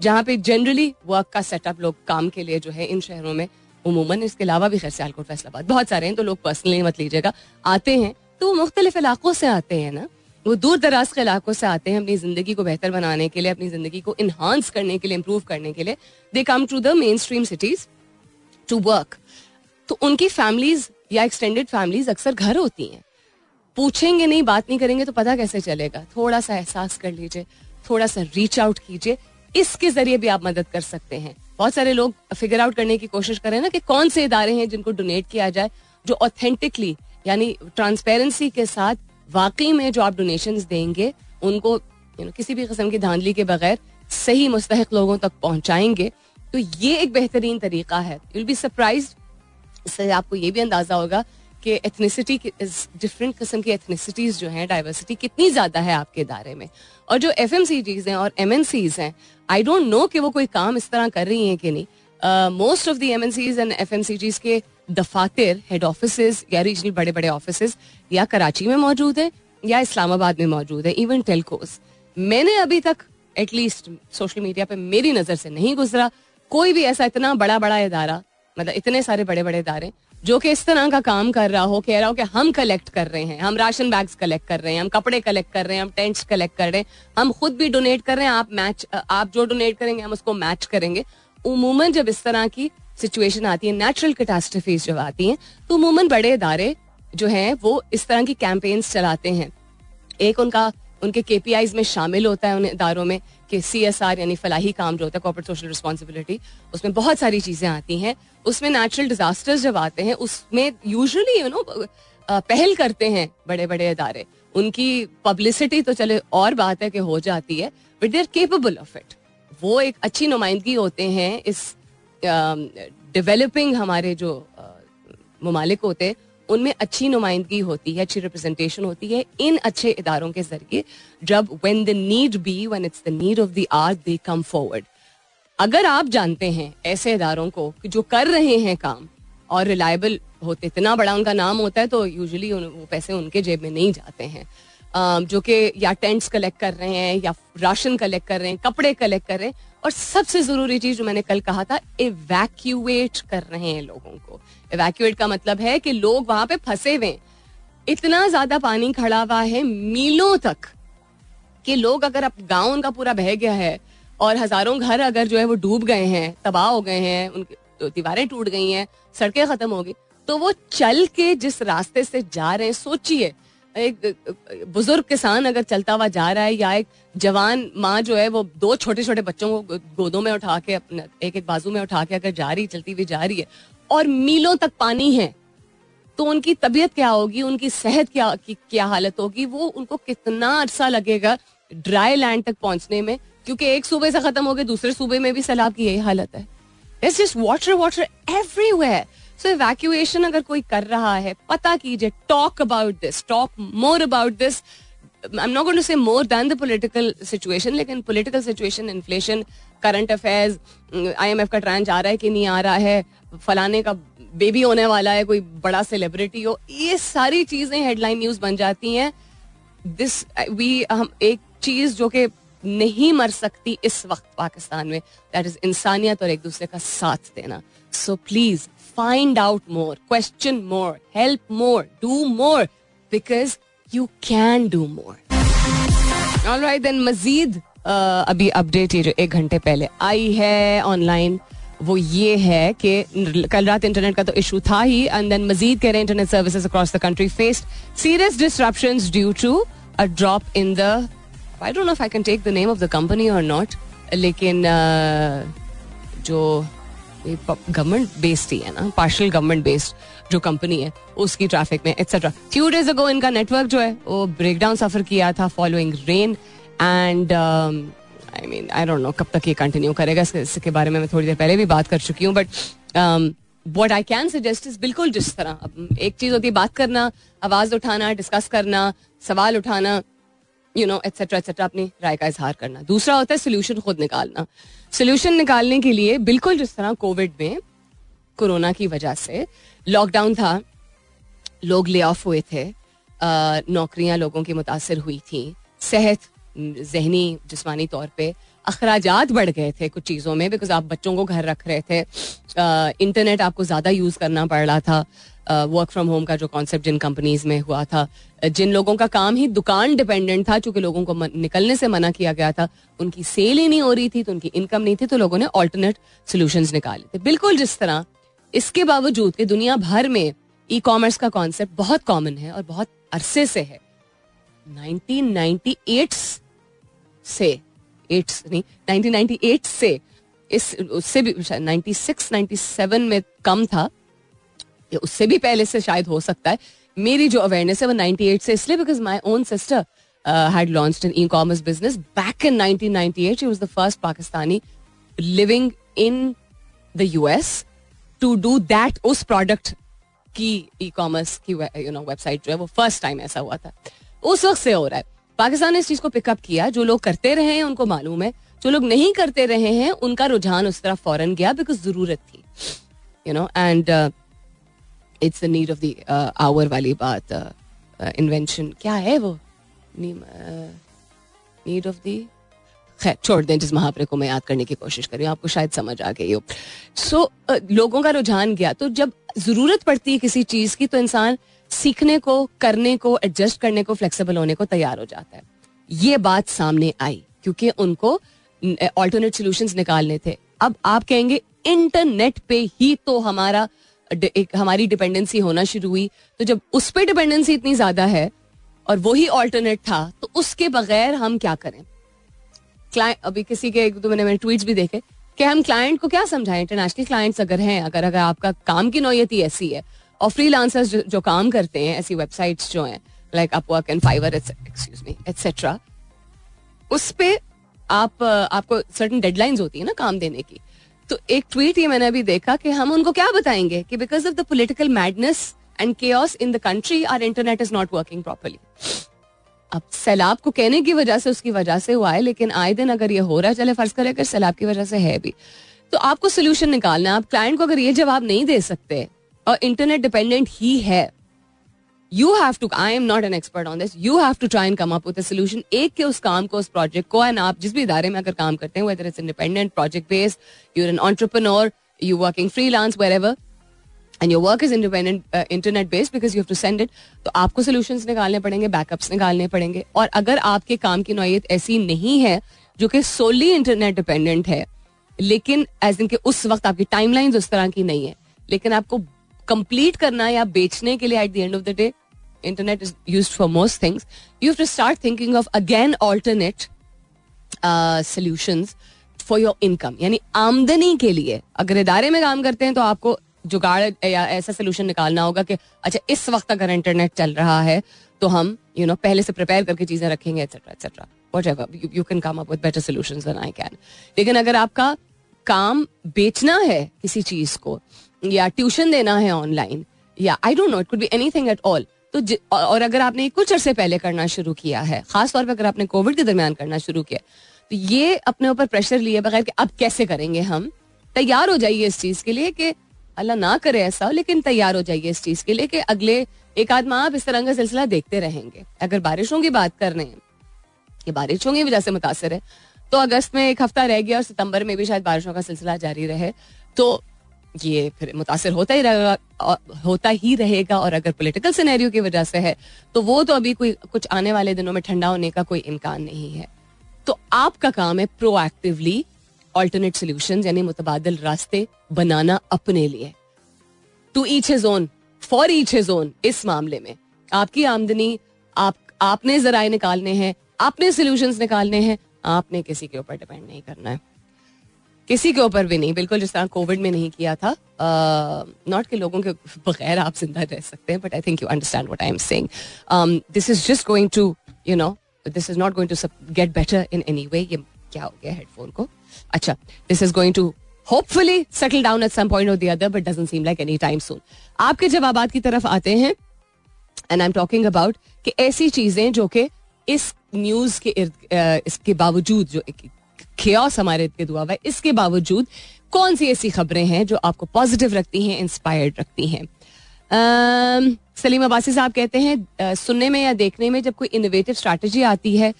Speaker 1: जहाँ पे जनरली वर्क का सेटअप लोग काम के लिए जो है इन शहरों में, उमूमन इसके अलावा भी खैर सियालकोट फैसलाबाद, बहुत सारे हैं तो लोग पर्सनली मत लीजिएगा, आते हैं तो वो मुख्तलिफ़ इलाकों से आते हैं ना, वो दूर दराज के इलाकों से आते हैं अपनी ज़िंदगी को बेहतर बनाने के लिए, अपनी ज़िंदगी को इन्हांस करने के लिए इम्प्रूव करने के लिए they come to the mainstream cities to work तो उनकी फैमिलीज़ या एक्सटेंडेड फैमिलीज़ अक्सर घर होती हैं पूछेंगे नहीं, बात नहीं करेंगे तो पता कैसे चलेगा? थोड़ा सा एहसास कर लीजिए, थोड़ा सा रीच आउट कीजिए। इसके ज़रिए भी आप मदद कर सकते हैं। बहुत सारे लोग फिगर आउट करने की कोशिश करें ना कि कौन से इदारे हैं जिनको डोनेट किया जाए, जो ऑथेंटिकली यानी ट्रांसपेरेंसी के साथ वाकई में जो आप डोनेशन देंगे, उनको यू नो किसी भी किस्म की धांधली के बगैर सही मुस्तक लोगों तक पहुंचाएँगे। तो ये एक बेहतरीन तरीका है। यूल बी सरप्राइज़ इससे आपको ये भी अंदाज़ा होगा कि एथनिसिटी डिफरेंट किस्म की एथनिसिटीज जो हैं डाइवर्सिटी कितनी ज़्यादा है आपके इदारे में? और जो एफ़ हैं और एम हैं आई डोंट नो कि वो कोई काम इस तरह कर रही हैं कि नहीं। Most of the M and F के दफातर हेड ऑफ़िस या रीजनल बड़े बड़े ऑफ़िस या कराची में मौजूद है या इस्लामाबाद में मौजूद है इवन टेलकोस मैंने अभी तक एटलीस्ट सोशल मीडिया पे मेरी नज़र से नहीं गुजरा। कोई भी ऐसा इतना बड़ा बड़ा इदारा मतलब इतने सारे बड़े बड़े इदारे जो कि इस तरह का काम कर रहा हो, कह रहा हो कि हम कलेक्ट कर रहे हैं, हम राशन बैग्स कलेक्ट कर रहे हैं, हम कपड़े कलेक्ट कर रहे हैं, हम टेंट्स कलेक्ट कर रहे हैं, हम खुद भी डोनेट कर रहे हैं, आप मैच आप जो डोनेट करेंगे, हम उसको मैच करेंगे। उमूमन जब इस तरह की सिचुएशन आती है नेचुरल कैटास्ट्रफीज जब आती हैं तो उमूमन बड़े इदारे जो हैं, वो इस तरह की कैंपेन्स चलाते हैं। एक उनका उनके केपीआईज में शामिल होता है उन इदारों में कि सी एस आर यानी फलाही काम जो होता है कॉर्पोरेट सोशल रिस्पॉन्सिबिलिटी उसमें बहुत सारी चीज़ें आती हैं। उसमें नेचुरल डिजास्टर्स जब आते हैं, उसमें यूजली यू नो पहल करते हैं बड़े बड़े इदारे। उनकी पब्लिसिटी तो चले, और बात है कि हो जाती है but they are capable of it वो एक अच्छी नुमाइंदगी होते हैं, इस डेवलपिंग हमारे जो ममालिक होते हैं उनमें अच्छी नुमाइंदगी होती है, अच्छी रिप्रेजेंटेशन होती है इन अच्छे इदारों के ज़रिए जब when the need be one it's the need of the hour they come forward अगर आप जानते हैं ऐसे इदारों को कि जो कर रहे हैं काम और रिलायबल होते, इतना बड़ा उनका नाम होता है तो यूजली वो पैसे उनके जेब में नहीं जाते हैं। जो कि या टेंट्स कलेक्ट कर रहे हैं, या राशन कलेक्ट कर रहे हैं, कपड़े कलेक्ट कर रहे हैं, और सबसे ज़रूरी चीज़ जो मैंने कल कहा था इवैक्यूएट कर रहे हैं लोगों को। इवैक्यूएट का मतलब है कि लोग वहाँ पे फंसे हुए इतना ज़्यादा पानी खड़ा हुआ है मीलों तक कि लोग अगर अब गाँव उनका पूरा बह गया है और हज़ारों घर अगर जो है वो डूब गए हैं, तबाह हो गए हैं, उनकी तो दीवारें टूट गई हैं, सड़कें खत्म हो गई तो वो चल के जिस रास्ते से जा रहे हैं, सोचिए, एक बुज़ुर्ग किसान अगर चलता हुआ जा रहा है या एक जवान माँ जो है वो दो छोटे छोटे बच्चों को गोदों में उठा के अपने एक एक बाजू में उठा के अगर जा रही चलती हुई जा रही है और मीलों तक पानी है तो उनकी तबीयत क्या होगी? उनकी सेहत क्या, की, क्या हालत होगी? वो उनको कितना अरसा लगेगा ड्राई लैंड तक पहुँचने में, क्योंकि एक सूबे से खत्म हो गए दूसरे सूबे में भी सैलाब की यही हालत है। It's just water water everywhere so evacuation अगर कोई कर रहा है, पता कीजिए talk about this talk more about this I am not going to say more than the political situation लेकिन political situation inflation current affairs IMF का tranche आ रहा है कि नहीं आ रहा है, फलाने का बेबी होने वाला है, कोई बड़ा सेलिब्रिटी हो, ये सारी चीज़ें हेडलाइन न्यूज़ बन जाती हैं। दिस वी हम एक चीज़ जो कि नहीं मर सकती इस वक्त पाकिस्तान में दैट इज़ इंसानियत और एक दूसरे का साथ देना। So please find out more question more help more do more because you can do more alright then Majeed अभी अपडेट ये जो एक घंटे पहले आई है ऑनलाइन वो ये है कि कल रात इंटरनेट का तो इशू था ही एंड देन मजीद कह रहे हैं internet services across the country faced serious disruptions due to a drop in the I don't know if I can take the name of the company और नॉट लेकिन जो government based ही है ना partial government based जो company है, उसकी traffic में एक्सेट्रा फ्यू डेज़ अगो इनका नेटवर्क जो है, वो ब्रेक डाउन सफ़र किया था following rain and I mean I don't know कब तक ये कंटिन्यू करेगा, इसके बारे में मैं थोड़ी देर पहले भी बात कर चुकी हूँ but what I can suggest is बिल्कुल जिस तरह एक चीज़ होती है बात करना, आवाज़ उठाना डिस्कस करना, सवाल उठाना यू नो एट्सेट्रा एट्सेट्रा अपनी राय का इजहार करना। दूसरा होता है सोल्यूशन खुद निकालना। सोल्यूशन निकालने के लिए बिल्कुल जिस तरह कोविड में, कोरोना की वजह से लॉकडाउन था, लोग ले ऑफ़ हुए थे नौकरियाँ लोगों की मुतासर हुई थी, सेहत जहनी, जिसमानी तौर पे अखराज बढ़ गए थे कुछ चीज़ों में बिकॉज़ आप बच्चों को घर रख रहे थे। इंटरनेट आपको ज़्यादा यूज़ करना पड़ रहा था। वर्क फ्रॉम होम का जो कॉन्सेप्ट जिन कंपनीज़ में हुआ था। जिन लोगों का काम ही दुकान डिपेंडेंट था, चूँकि लोगों को निकलने से मना किया गया था, उनकी सेल ही नहीं हो रही थी तो उनकी इनकम नहीं थी तो लोगों ने ऑल्टरनेट सोल्यूशन निकाले थे। बिल्कुल जिस तरह, इसके बावजूद कि दुनिया भर में ई कॉमर्स का कॉन्सेप्ट बहुत कॉमन है और बहुत अरसे से है। 1998 से एट नहीं 1998 से, इस, उससे भी 96 97 में कम था उससे भी पहले से शायद हो सकता है। मेरी जो अवेयरनेस है वो 98 से, इसलिए because my own sister had launched an e-commerce business back in 1998. She was the first Pakistani living in the US to do that, उस प्रोडक्ट की ई कॉमर्स की यू नो वेबसाइट जो है, वो फ़र्स्ट टाइम ऐसा हुआ था। उस वक्त से हो रहा है। पाकिस्तान ने इस चीज़ को पिकअप किया जो लोग करते रहे हैं उनको मालूम है। जो लोग नहीं करते रहे हैं उनका रुझान उस तरफ़ फ़ौरन गया बिकॉज़ ज़रूरत थी। You know and it's the need of the hour वाली बात इन्वेंशन uh, क्या है वो? नीड ऑफ़ द खैर छोड़ दें जिस महावरे को मैं याद करने की कोशिश कर रही हूँ। आपको शायद समझ आ गई हो। सो so, uh, लोगों का रुझान गया। तो जब ज़रूरत पड़ती है किसी चीज़ की तो इंसान सीखने को, करने को एडजस्ट करने को फ्लेक्सिबल होने को तैयार हो जाता है। ये बात सामने आई, क्योंकि उनको ऑल्टरनेट सोल्यूशंस निकालने थे। अब आप कहेंगे इंटरनेट पे ही तो हमारा एक, हमारी डिपेंडेंसी होना शुरू हुई। तो जब उस पर डिपेंडेंसी इतनी ज़्यादा है, और वही ऑल्टरनेट था तो उसके बगैर हम क्या करें? क्लाइंट अभी किसी के दो मैंने मैंने ट्वीट्स भी देखे, कि हम क्लाइंट को क्या समझाएँ? इंटरनेशनल क्लाइंट्स अगर हैं, अगर अगर आपका काम की नौयत ही ऐसी है और फ्री जो, जो काम करते हैं ऐसी वेबसाइट्स जो हैं like Upwork and Fiverr excuse me etcetera उस पर आप आपको सर्टन डेडलाइंस होती है ना काम देने की। तो एक ट्वीट ये मैंने अभी देखा कि हम उनको क्या बताएँगे कि because of the political madness and cares in the country are internet is not working properly अब सैलाब को कहने की वजह से उसकी वजह से हुआ है लेकिन आए दिन अगर ये हो रहा है चले फ़र्ज़ करें अगर सैलाब की वजह से है भी तो आपको सोल्यूशन निकालना आप क्लाइंट को अगर ये जवाब नहीं दे सकते इंटरनेट डिपेंडेंट ही. है you have to I am not an expert on this you have to try and come up with solution एक के उस काम को, उस प्रोजेक्ट को एंड आप जिस भी इदारे में अगर काम करते हैं whether it's independent project based you're an entrepreneur you working freelance wherever and your work is independent internet based because you have to send it तो आपको सोल्यूशन निकालने पड़ेंगे बैकअप्स निकालने पड़ेंगे. और अगर आपके काम की नोयत ऐसी नहीं है, जो कि सोली इंटरनेट डिपेंडेंट है, लेकिन एज दिन के उस वक्त आपकी टाइम लाइन उस तरह की नहीं है, लेकिन आपको कंप्लीट करना या बेचने के लिए at the end of the day internet is use for most things you to start thinking of again alternate solution for your income यानी आमदनी के लिए अगर इदारे में काम करते हैं तो आपको जुगाड़ या ऐसा सोल्यूशन निकालना होगा कि अच्छा इस वक्त अगर इंटरनेट चल रहा है तो हम यू you नो know, पहले से प्रिपेयर करके चीज़ें रखेंगे etcetera etcetera whatever you can come up with better solution I can लेकिन अगर आपका काम बेचना है किसी चीज़ को या ट्यूशन देना है ऑनलाइन, या I don't know it could be anything at all तो और अगर आपने कुछ अरसे पहले करना शुरू किया है खासतौर पर अगर आपने कोविड के दरमियान करना शुरू किया तो ये अपने ऊपर प्रेशर लिए बगैर कि अब कैसे करेंगे हम, तैयार हो जाइए इस चीज़ के लिए कि अल्लाह ना करे ऐसा लेकिन तैयार हो जाइए इस चीज़ के लिए कि अगले एक आध माह आप इस तरह का सिलसिला देखते रहेंगे। अगर बारिशों की बात कर रहे हैं, कि बारिशों की वजह से मुतासर है तो अगस्त में एक हफ़्ता रह गया और सितंबर में भी शायद बारिशों का सिलसिला जारी रहे तो ये फिर मुतासर होता ही रहेगा होता ही रहेगा और अगर पोलिटिकल सिनेरियो की वजह से है तो वो तो अभी कोई, कुछ आने वाले दिनों में ठंडा होने का कोई इम्कान नहीं है। तो आपका काम है प्रोएक्टिवली ऑल्टरनेट सोल्यूशन यानी मुतबादल रास्ते बनाना अपने लिए। To each his own for each his own इस मामले में। आपकी आमदनी, आप, आपने जराए निकालने हैं, आपने सोल्यूशन निकालने हैं, आपने किसी के ऊपर डिपेंड नहीं करना है। किसी के ऊपर भी नहीं, बिल्कुल जिस तरह कोविड में नहीं किया था नॉट के लोगों के बगैर आप ज़िंदा रह सकते हैं but I think you understand what I am saying this is just going to you know this is not going to get better in any way ये क्या हो गया हेडफोन को? अच्छा this is going to hopefully settle down at some point और the other but doesn't seem like any time soon आपके जवाब की तरफ़ आते हैं and I am talking about कि ऐसी चीज़ें जो कि इस न्यूज़ के इर्द इसके बावजूद जो खेस हमारे इर्द गिर्द हुआ है। इसके बावजूद, कौन सी ऐसी खबरें हैं जो आपको पॉजिटिव रखती हैं इंस्पायर्ड रखती हैं? सलीम अब्बासी साहब कहते हैं सुनने में या देखने में जब कोई इनोवेटिव स्ट्रैटेजी आती है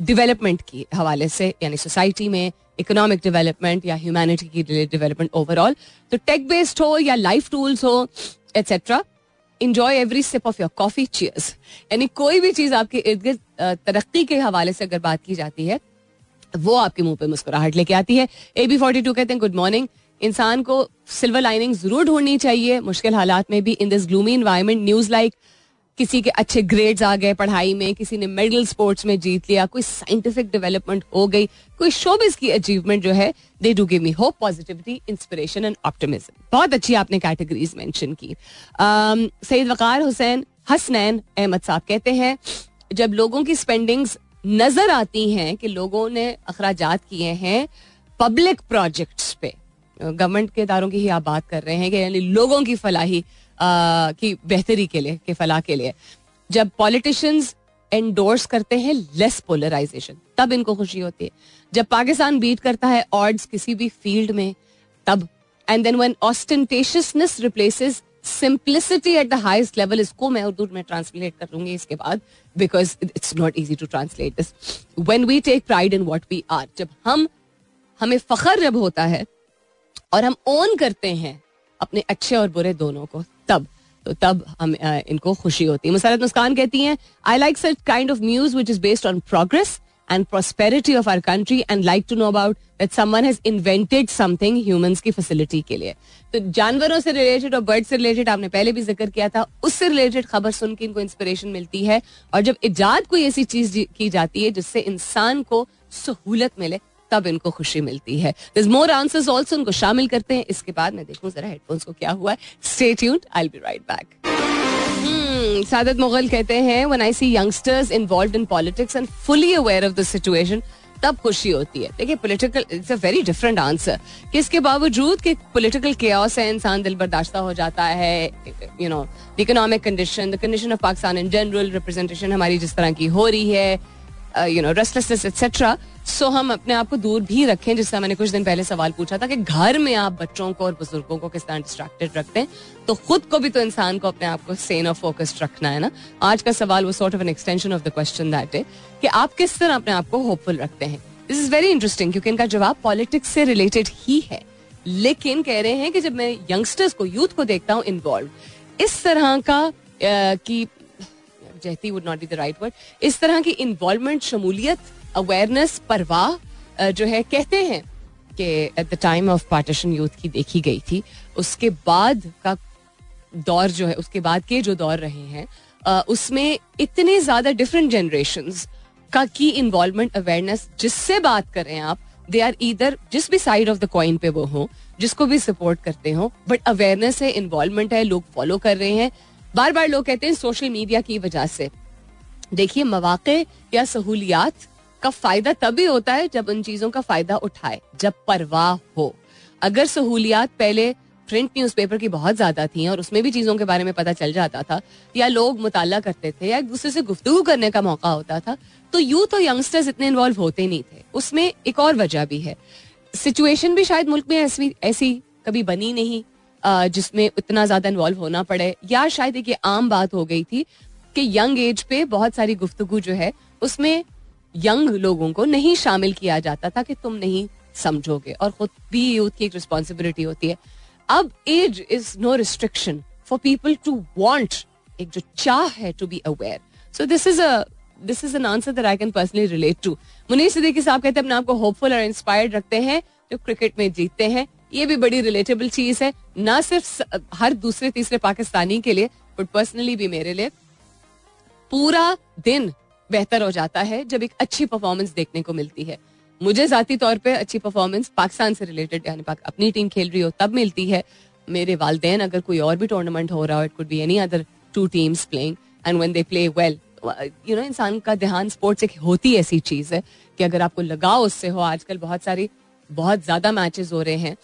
Speaker 1: डेवलपमेंट की हवाले से, यानी सोसाइटी में इकोनॉमिक डेवलपमेंट या ह्यूमैनिटी की डेवलपमेंट ओवरऑल तो टेक बेस्ड हो या लाइफ टूल्स हो etcetera enjoy every sip of your coffee cheers यानी कोई भी चीज़ आपके इर्द गिर्द तरक्की के हवाले से अगर बात की जाती है वो आपके मुँह पे मुस्कुराहट लेके आती है। ए बी फोर्टी टू कहते हैं गुड मॉर्निंग इंसान को सिल्वर लाइनिंग ज़रूर ढूंढनी चाहिए। मुश्किल हालात में भी in this gloomy environment news like किसी के अच्छे ग्रेड्स आ गए पढ़ाई में, किसी ने मेडल स्पोर्ट्स में जीत लिया, कोई साइंटिफिक डेवलपमेंट हो गई, कोई शोबिस की अचीवमेंट जो है they do give me hope positivity inspiration and optimism बहुत अच्छी आपने कैटेगरीज मेंशन की। सईद वकार हुसैन, हसनैन अहमद साहब कहते हैं, जब लोगों की स्पेंडिंग्स नज़र आती हैं कि लोगों ने अखराज किए हैं पब्लिक प्रोजेक्ट्स पे। गवर्नमेंट के इदारों की ही आप बात कर रहे हैं कि यानी लोगों की फलाही आ, की बेहतरी के लिए के फलाह के लिए। जब पॉलिटिशियंस एंडोर्स करते हैं लेस पोलराइजेशन तब इनको खुशी होती है। जब पाकिस्तान बीट करता है ऑर्ड्स किसी भी फ़ील्ड में तब। And then when ostentatiousness replaces simplicity at the highest level इसको मैं उर्दू में ट्रांसलेट कर लूँगी इसके बाद। Because it's not easy to translate this when we take pride in what we are जब हम, हमें फखर जब होता है और हम ओन करते हैं अपने अच्छे और बुरे दोनों को, तब तो तब हम इनको खुशी होती है। मुसारत मुस्कान कहती हैं I like such kind of news which is based on progress and prosperity of our country and like to know about that someone has invented something humans की फैसिलिटी के लिए तो जानवरों से रिलेटेड और बर्ड से रिलेटेड आपने पहले भी ज़िक्र किया था, उससे रिलेटेड खबर सुन के इनको इंस्पिरेशन मिलती है और जब इजाद कोई ऐसी चीज़ की जाती है जिससे इंसान को सहूलत मिले, तब इनको खुशी मिलती है। मोर आंसर्स ऑल्सो उनको शामिल करते हैं। इसके बाद मैं देखूँ जरा हेडफोन्स को क्या हुआ है। Stay tuned I be right back Saadat Mughal कहते हैं when I see youngsters involve in politics and fully aware of the situation तब खुशी होती है. देखिए political it's a very different answer कि इसके बावजूद कि पॉलिटिकल केओस है, इंसान दिल बर्दाश्ता हो जाता है you know economic condition the condition of Pakistan in general representation हमारी जिस तरह की हो रही है you know restlessness etcetera so हम अपने आप को दूर भी रखें, जिसका मैंने कुछ दिन पहले सवाल पूछा था कि घर में आप बच्चों को और बुज़ुर्गों को किस तरह डिस्ट्रैक्टेड रखते हैं? तो खुद को भी तो इंसान को अपने आप को सेन और फोकस्ड रखना है ना? आज का सवाल वो sort of an extension of the question that है कि आप किस तरह अपने आप को होपफुल रखते हैं? दिस इज़ वेरी इंटरेस्टिंग क्योंकि इनका जवाब पॉलिटिक्स से रिलेटेड ही है। लेकिन कह रहे हैं कि जब मैं यंगस्टर्स को यूथ को देखता हूँ इन्वॉल्व इस तरह का की जहती would not be the right word इस तरह की इन्वॉल्वमेंट शमूलियत अवेयरनेस परवाह जो है, कहते हैं कि at the time of partition youth की देखी गई थी, उसके बाद का दौर जो है, उसके बाद के जो दौर रहे हैं उसमें इतने ज़्यादा डिफरेंट जनरेशन का की इन्वॉल्वमेंट अवेयरनेस जिससे बात करें आप दे आर ईदर जिस भी साइड ऑफ़ द कॉइन पे वो हो, जिसको भी सपोर्ट करते हो बट अवेयरनेस है इन्वॉल्वमेंट है, लोग फॉलो कर रहे हैं बार बार लोग कहते हैं सोशल मीडिया की वजह से। देखिए मवाक़े या सहूलियात का फ़ायदा तभी होता है जब उन चीज़ों का फ़ायदा उठाए, जब परवाह हो। अगर सहूलियात पहले प्रिंट न्यूज़पेपर की बहुत ज़्यादा थी और उसमें भी चीज़ों के बारे में पता चल जाता था, या लोग मुताला करते थे, या एक दूसरे से गुफ्तु करने का मौका होता था तो यूथ और यंगस्टर्स इतने इन्वॉल्व होते नहीं थे। उसमें एक और वजह भी है। सिचुएशन भी शायद मुल्क में ऐसी ऐसी कभी बनी नहीं। जिसमें इतना ज़्यादा इन्वॉल्व होना पड़े। या शायद एक आम बात हो गई थी कि यंग एज पे बहुत सारी गुफ्तगु जो है, उसमें यंग लोगों को नहीं शामिल किया जाता था कि तुम नहीं समझोगे और खुद भी यूथ की एक रिस्पॉन्सिबिलिटी होती है। अब age is no restriction for people to want एक जो चाह है to be aware so this is a this is an answer that I can personally relate to Munir Siddiqui Sahab कहते हैं, अपने आप को होपफुल और इंस्पायर्ड रखते हैं, जो क्रिकेट में जीतते हैं। ये भी बड़ी रिलेटेबल चीज़ है, ना सिर्फ़ हर दूसरे तीसरे पाकिस्तानी के लिए बट पर्सनली भी मेरे लिए। पूरा दिन बेहतर हो जाता है जब एक अच्छी परफॉर्मेंस देखने को मिलती है। मुझे जाती तौर पे अच्छी परफॉर्मेंस पाकिस्तान से रिलेटेड यानी अपनी टीम खेल रही हो, तब मिलती है। मेरे वालदेन, अगर कोई और भी टूर्नामेंट हो रहा हो it could be any other two teams playing and when they play well you know इंसान का ध्यान स्पोर्ट्स एक होती ऐसी चीज़ है कि अगर आपको लगाओ उससे हो, आजकल बहुत सारी बहुत ज़्यादा मैचेस हो रहे हैं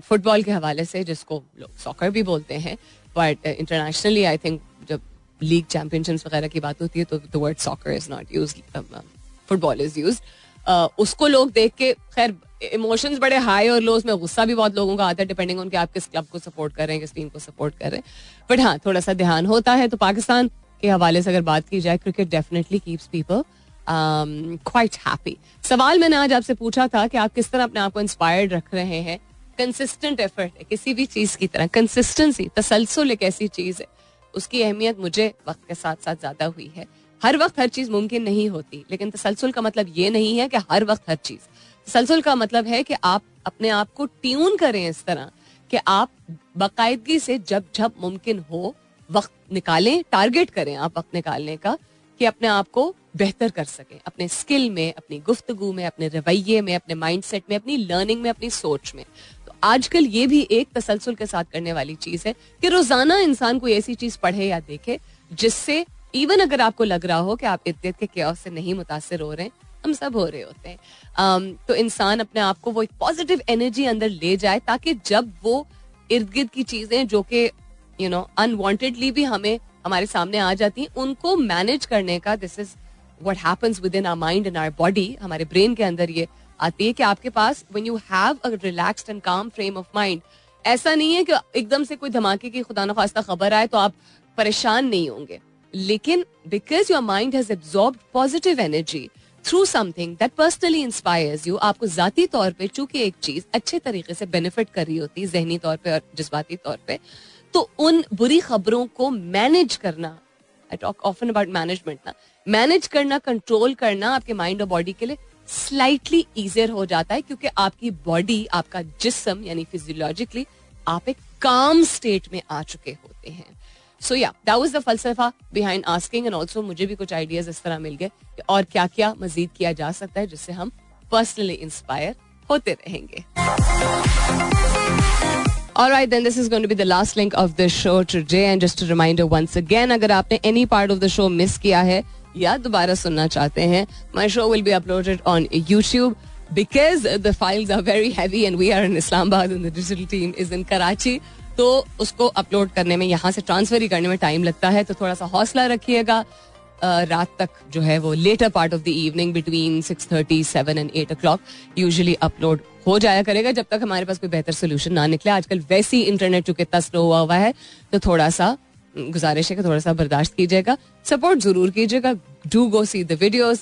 Speaker 1: फुटबॉल um, के हवाले से जिसको लोग सॉकर भी बोलते हैं बट इंटरनेशनली आई थिंक जब लीग चैंपियनशिप वगैरह की बात होती है तो the word soccer is not use football is use उसको लोग देख के खैर इमोशंस बड़े हाई और लो उसमें गुस्सा भी बहुत लोगों का आता है डिपेंडिंग ऑन कि आप किस क्लब को सपोर्ट कर रहे हैं किस टीम को सपोर्ट कर रहे हैं। बट हाँ थोड़ा सा ध्यान होता है तो पाकिस्तान के हवाले से अगर बात की जाए cricket definitely keeps people quite happy सवाल मैंने आज आपसे पूछा था कि आप किस तरह अपने आप को इंस्पायर्ड रख रहे हैं? कंसिस्टेंट एफर्ट है, किसी भी चीज़ की तरह. कंसिस्टेंसी तसलसल एक ऐसी चीज़ है। उसकी अहमियत मुझे वक्त के साथ साथ ज़्यादा हुई है। हर वक्त हर चीज़ मुमकिन नहीं होती, लेकिन तसलसल का मतलब ये नहीं है कि हर वक्त हर चीज़। तसलसल का मतलब है कि आप अपने आप को ट्यून करें इस तरह कि आप बाकायदगी से जब जब मुमकिन हो, वक्त निकालें टारगेट करें आप वक्त निकालने का कि अपने आप को बेहतर कर सकें अपने स्किल में अपनी गुफ्तगु में अपने रवैये में अपने माइंडसेट में अपनी लर्निंग में अपनी सोच में। तो आजकल ये भी एक तसलसल के साथ करने वाली चीज़ है कि रोज़ाना इंसान कोई ऐसी चीज़ पढ़े या देखे जिससे इवन अगर आपको लग रहा हो कि आप इद्दत के क्या से नहीं मुतासर हो रहे हैं हम सब हो रहे होते हैं। um, तो इंसान अपने आप को वो एक पॉजिटिव एनर्जी अंदर ले जाए ताकि जब वो इर्द गिर्द की चीज़ें जो कि यू नो अनवांटेडली भी हमें हमारे सामने आ जाती हैं उनको मैनेज करने का this is what happens with in our mind in our body हमारे ब्रेन के अंदर ये आती है कि आपके पास when you have a relaxed and calm frame of mind ऐसा नहीं है कि एकदम से कोई धमाके की खुदा नखास्ता खबर आए तो आप परेशान नहीं होंगे। लेकिन because your mind has absorb positive energy through something that personally inspires you आपको जाती तौर पे चूँकि एक चीज़ अच्छे तरीके से बेनिफिट कर रही होती है, जहनी तौर पे और जज्बाती तौर पे तो उन बुरी खबरों को मैनेज करना I talk often about management ना मैनेज करना कंट्रोल करना आपके माइंड और बॉडी के लिए स्लाइटली इजियर हो जाता है क्योंकि आपकी बॉडी आपका जिसम यानी फिजियोलॉजिकली आप एक काम स्टेट में आ चुके होते हैं so yeah that was the फलसफा behind asking and also मुझे भी कुछ आइडियाज़ इस तरह मिल गए कि और क्या क्या मजीद किया जा सकता है जिससे हम पर्सनली इंस्पायर होते रहेंगे All right, then this is going to be the last link of the show today. And just a reminder once again, अगर आपने any part of the show miss किया है या दोबारा सुनना चाहते हैं my show will be uploaded on YouTube because the files are very heavy and we are in Islamabad and the digital team is in Karachi तो उसको upload करने में, यहाँ से ट्रांसफ़र ही करने में टाइम लगता है तो थोड़ा सा हौसला रखिएगा। रात तक जो है वो latter part of the evening between six thirty seven and eight o usually upload हो जाया करेगा। जब तक हमारे पास कोई बेहतर सोल्यूशन ना निकले, आजकल वैसे इंटरनेट चूँकि इतना स्लो हुआ हुआ है तो थोड़ा सा गुजारिश है कि थोड़ा सा बर्दाश्त कीजिएगा। सपोर्ट ज़रूर कीजिएगा। Do go see the videos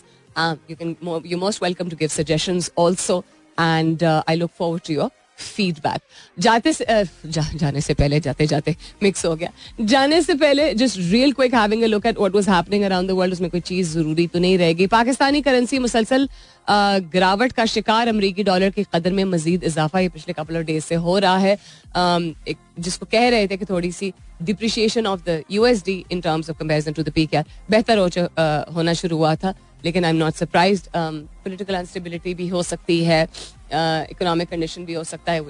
Speaker 1: you can you most welcome to give suggestions also and I look forward to your feedback जाते से जा, जाने से पहले जाते जाते मिक्स हो गया। जाने से पहले just real quick having a look at what was happening around the world उसमें कोई चीज़ ज़रूरी तो नहीं रहेगी। पाकिस्तानी करेंसी मुसलसल गिरावट का शिकार अमरीकी डॉलर की कदर में मजीद इजाफा ये पिछले कपल ऑफ़ डेज़ से हो रहा है। एक जिसको कह रहे थे कि थोड़ी सी depreciation of the USD in terms of comparison to the P बेहतर हो होना शुरू हुआ था लेकिन I am not surprise political instability भी हो सकती है। इकोनॉमिक कंडीशन भी हो सकता है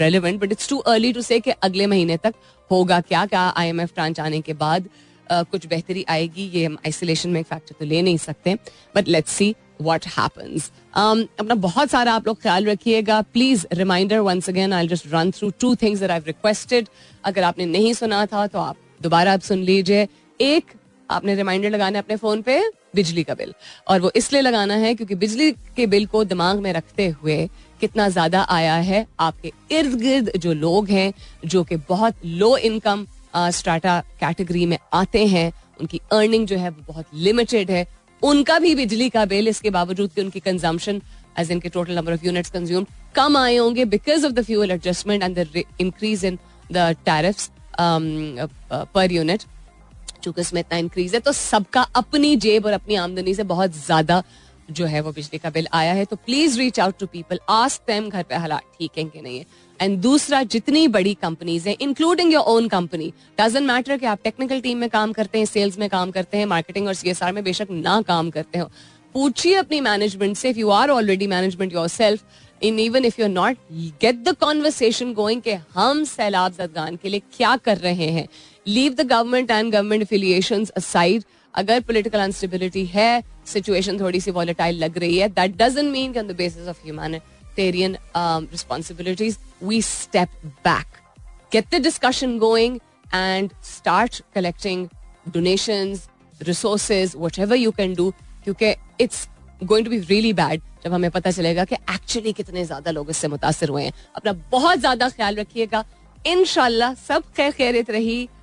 Speaker 1: relevant but it's too early to say अगले महीने तक होगा क्या क्या आई एम एफ़ ब्रांच आने के बाद कुछ बेहतरी आएगी, ये हम आइसोलेशन में फैक्टर तो ले नहीं सकते but let's see what happens अपना बहुत सारा आप लोग ख्याल रखिएगा please reminder once again I just run through two things I requested अगर आपने नहीं सुना था तो आप दोबारा आप सुन लीजिए। एक आपने रिमाइंडर लगाना है अपने फ़ोन पे, बिजली का बिल। और वो इसलिए लगाना है क्योंकि बिजली के बिल को दिमाग में रखते हुए कितना ज़्यादा आया है आपके इर्द गिर्द जो लोग हैं, जो कि बहुत लो इनकम स्टाटा कैटेगरी में आते हैं, उनकी अर्निंग जो है वो बहुत लिमिटेड है। उनका भी बिजली का बिल, इसके बावजूद कि उनकी कंजम्पशन एज इनके total number of units consume कम आए होंगे because of the fuel adjustment and the increase in the tariffs per unit चूँकि इसमें इतना इंक्रीज है तो सबका अपनी जेब और अपनी आमदनी से बहुत ज़्यादा जो है वो बिजली का बिल आया है। तो please reach out to people ask them घर पे हालात ठीक है कि नहीं है। एंड दूसरा, जितनी बड़ी कंपनीज़ हैं including your own company doesn't matter कि आप टेक्निकल टीम में काम करते हैं सेल्स में काम करते हैं मार्केटिंग और सीएसआर में बेशक ना काम करते हो। पूछिए अपनी मैनेजमेंट से if you are already management yourself in even if you not get the conversation going के हम सैलाब जदगान के लिए क्या कर रहे हैं। Leave the government and government affiliation aside अगर पोलिटिकल अनस्टेबिलिटी है सिचुएशन थोड़ी सी वॉलेटाइल लग रही है that doesn't mean on the basis of humanitarian responsibilities we step back get the discussion going and start collecting donations resources whatever you can do क्योंकि it's going to be really bad जब हमें पता चलेगा कि actually कितने ज़्यादा लोग इससे मुतासर हुए हैं। अपना बहुत ज़्यादा ख्याल रखिएगा। इनशाला सब खैर खैरियत रही।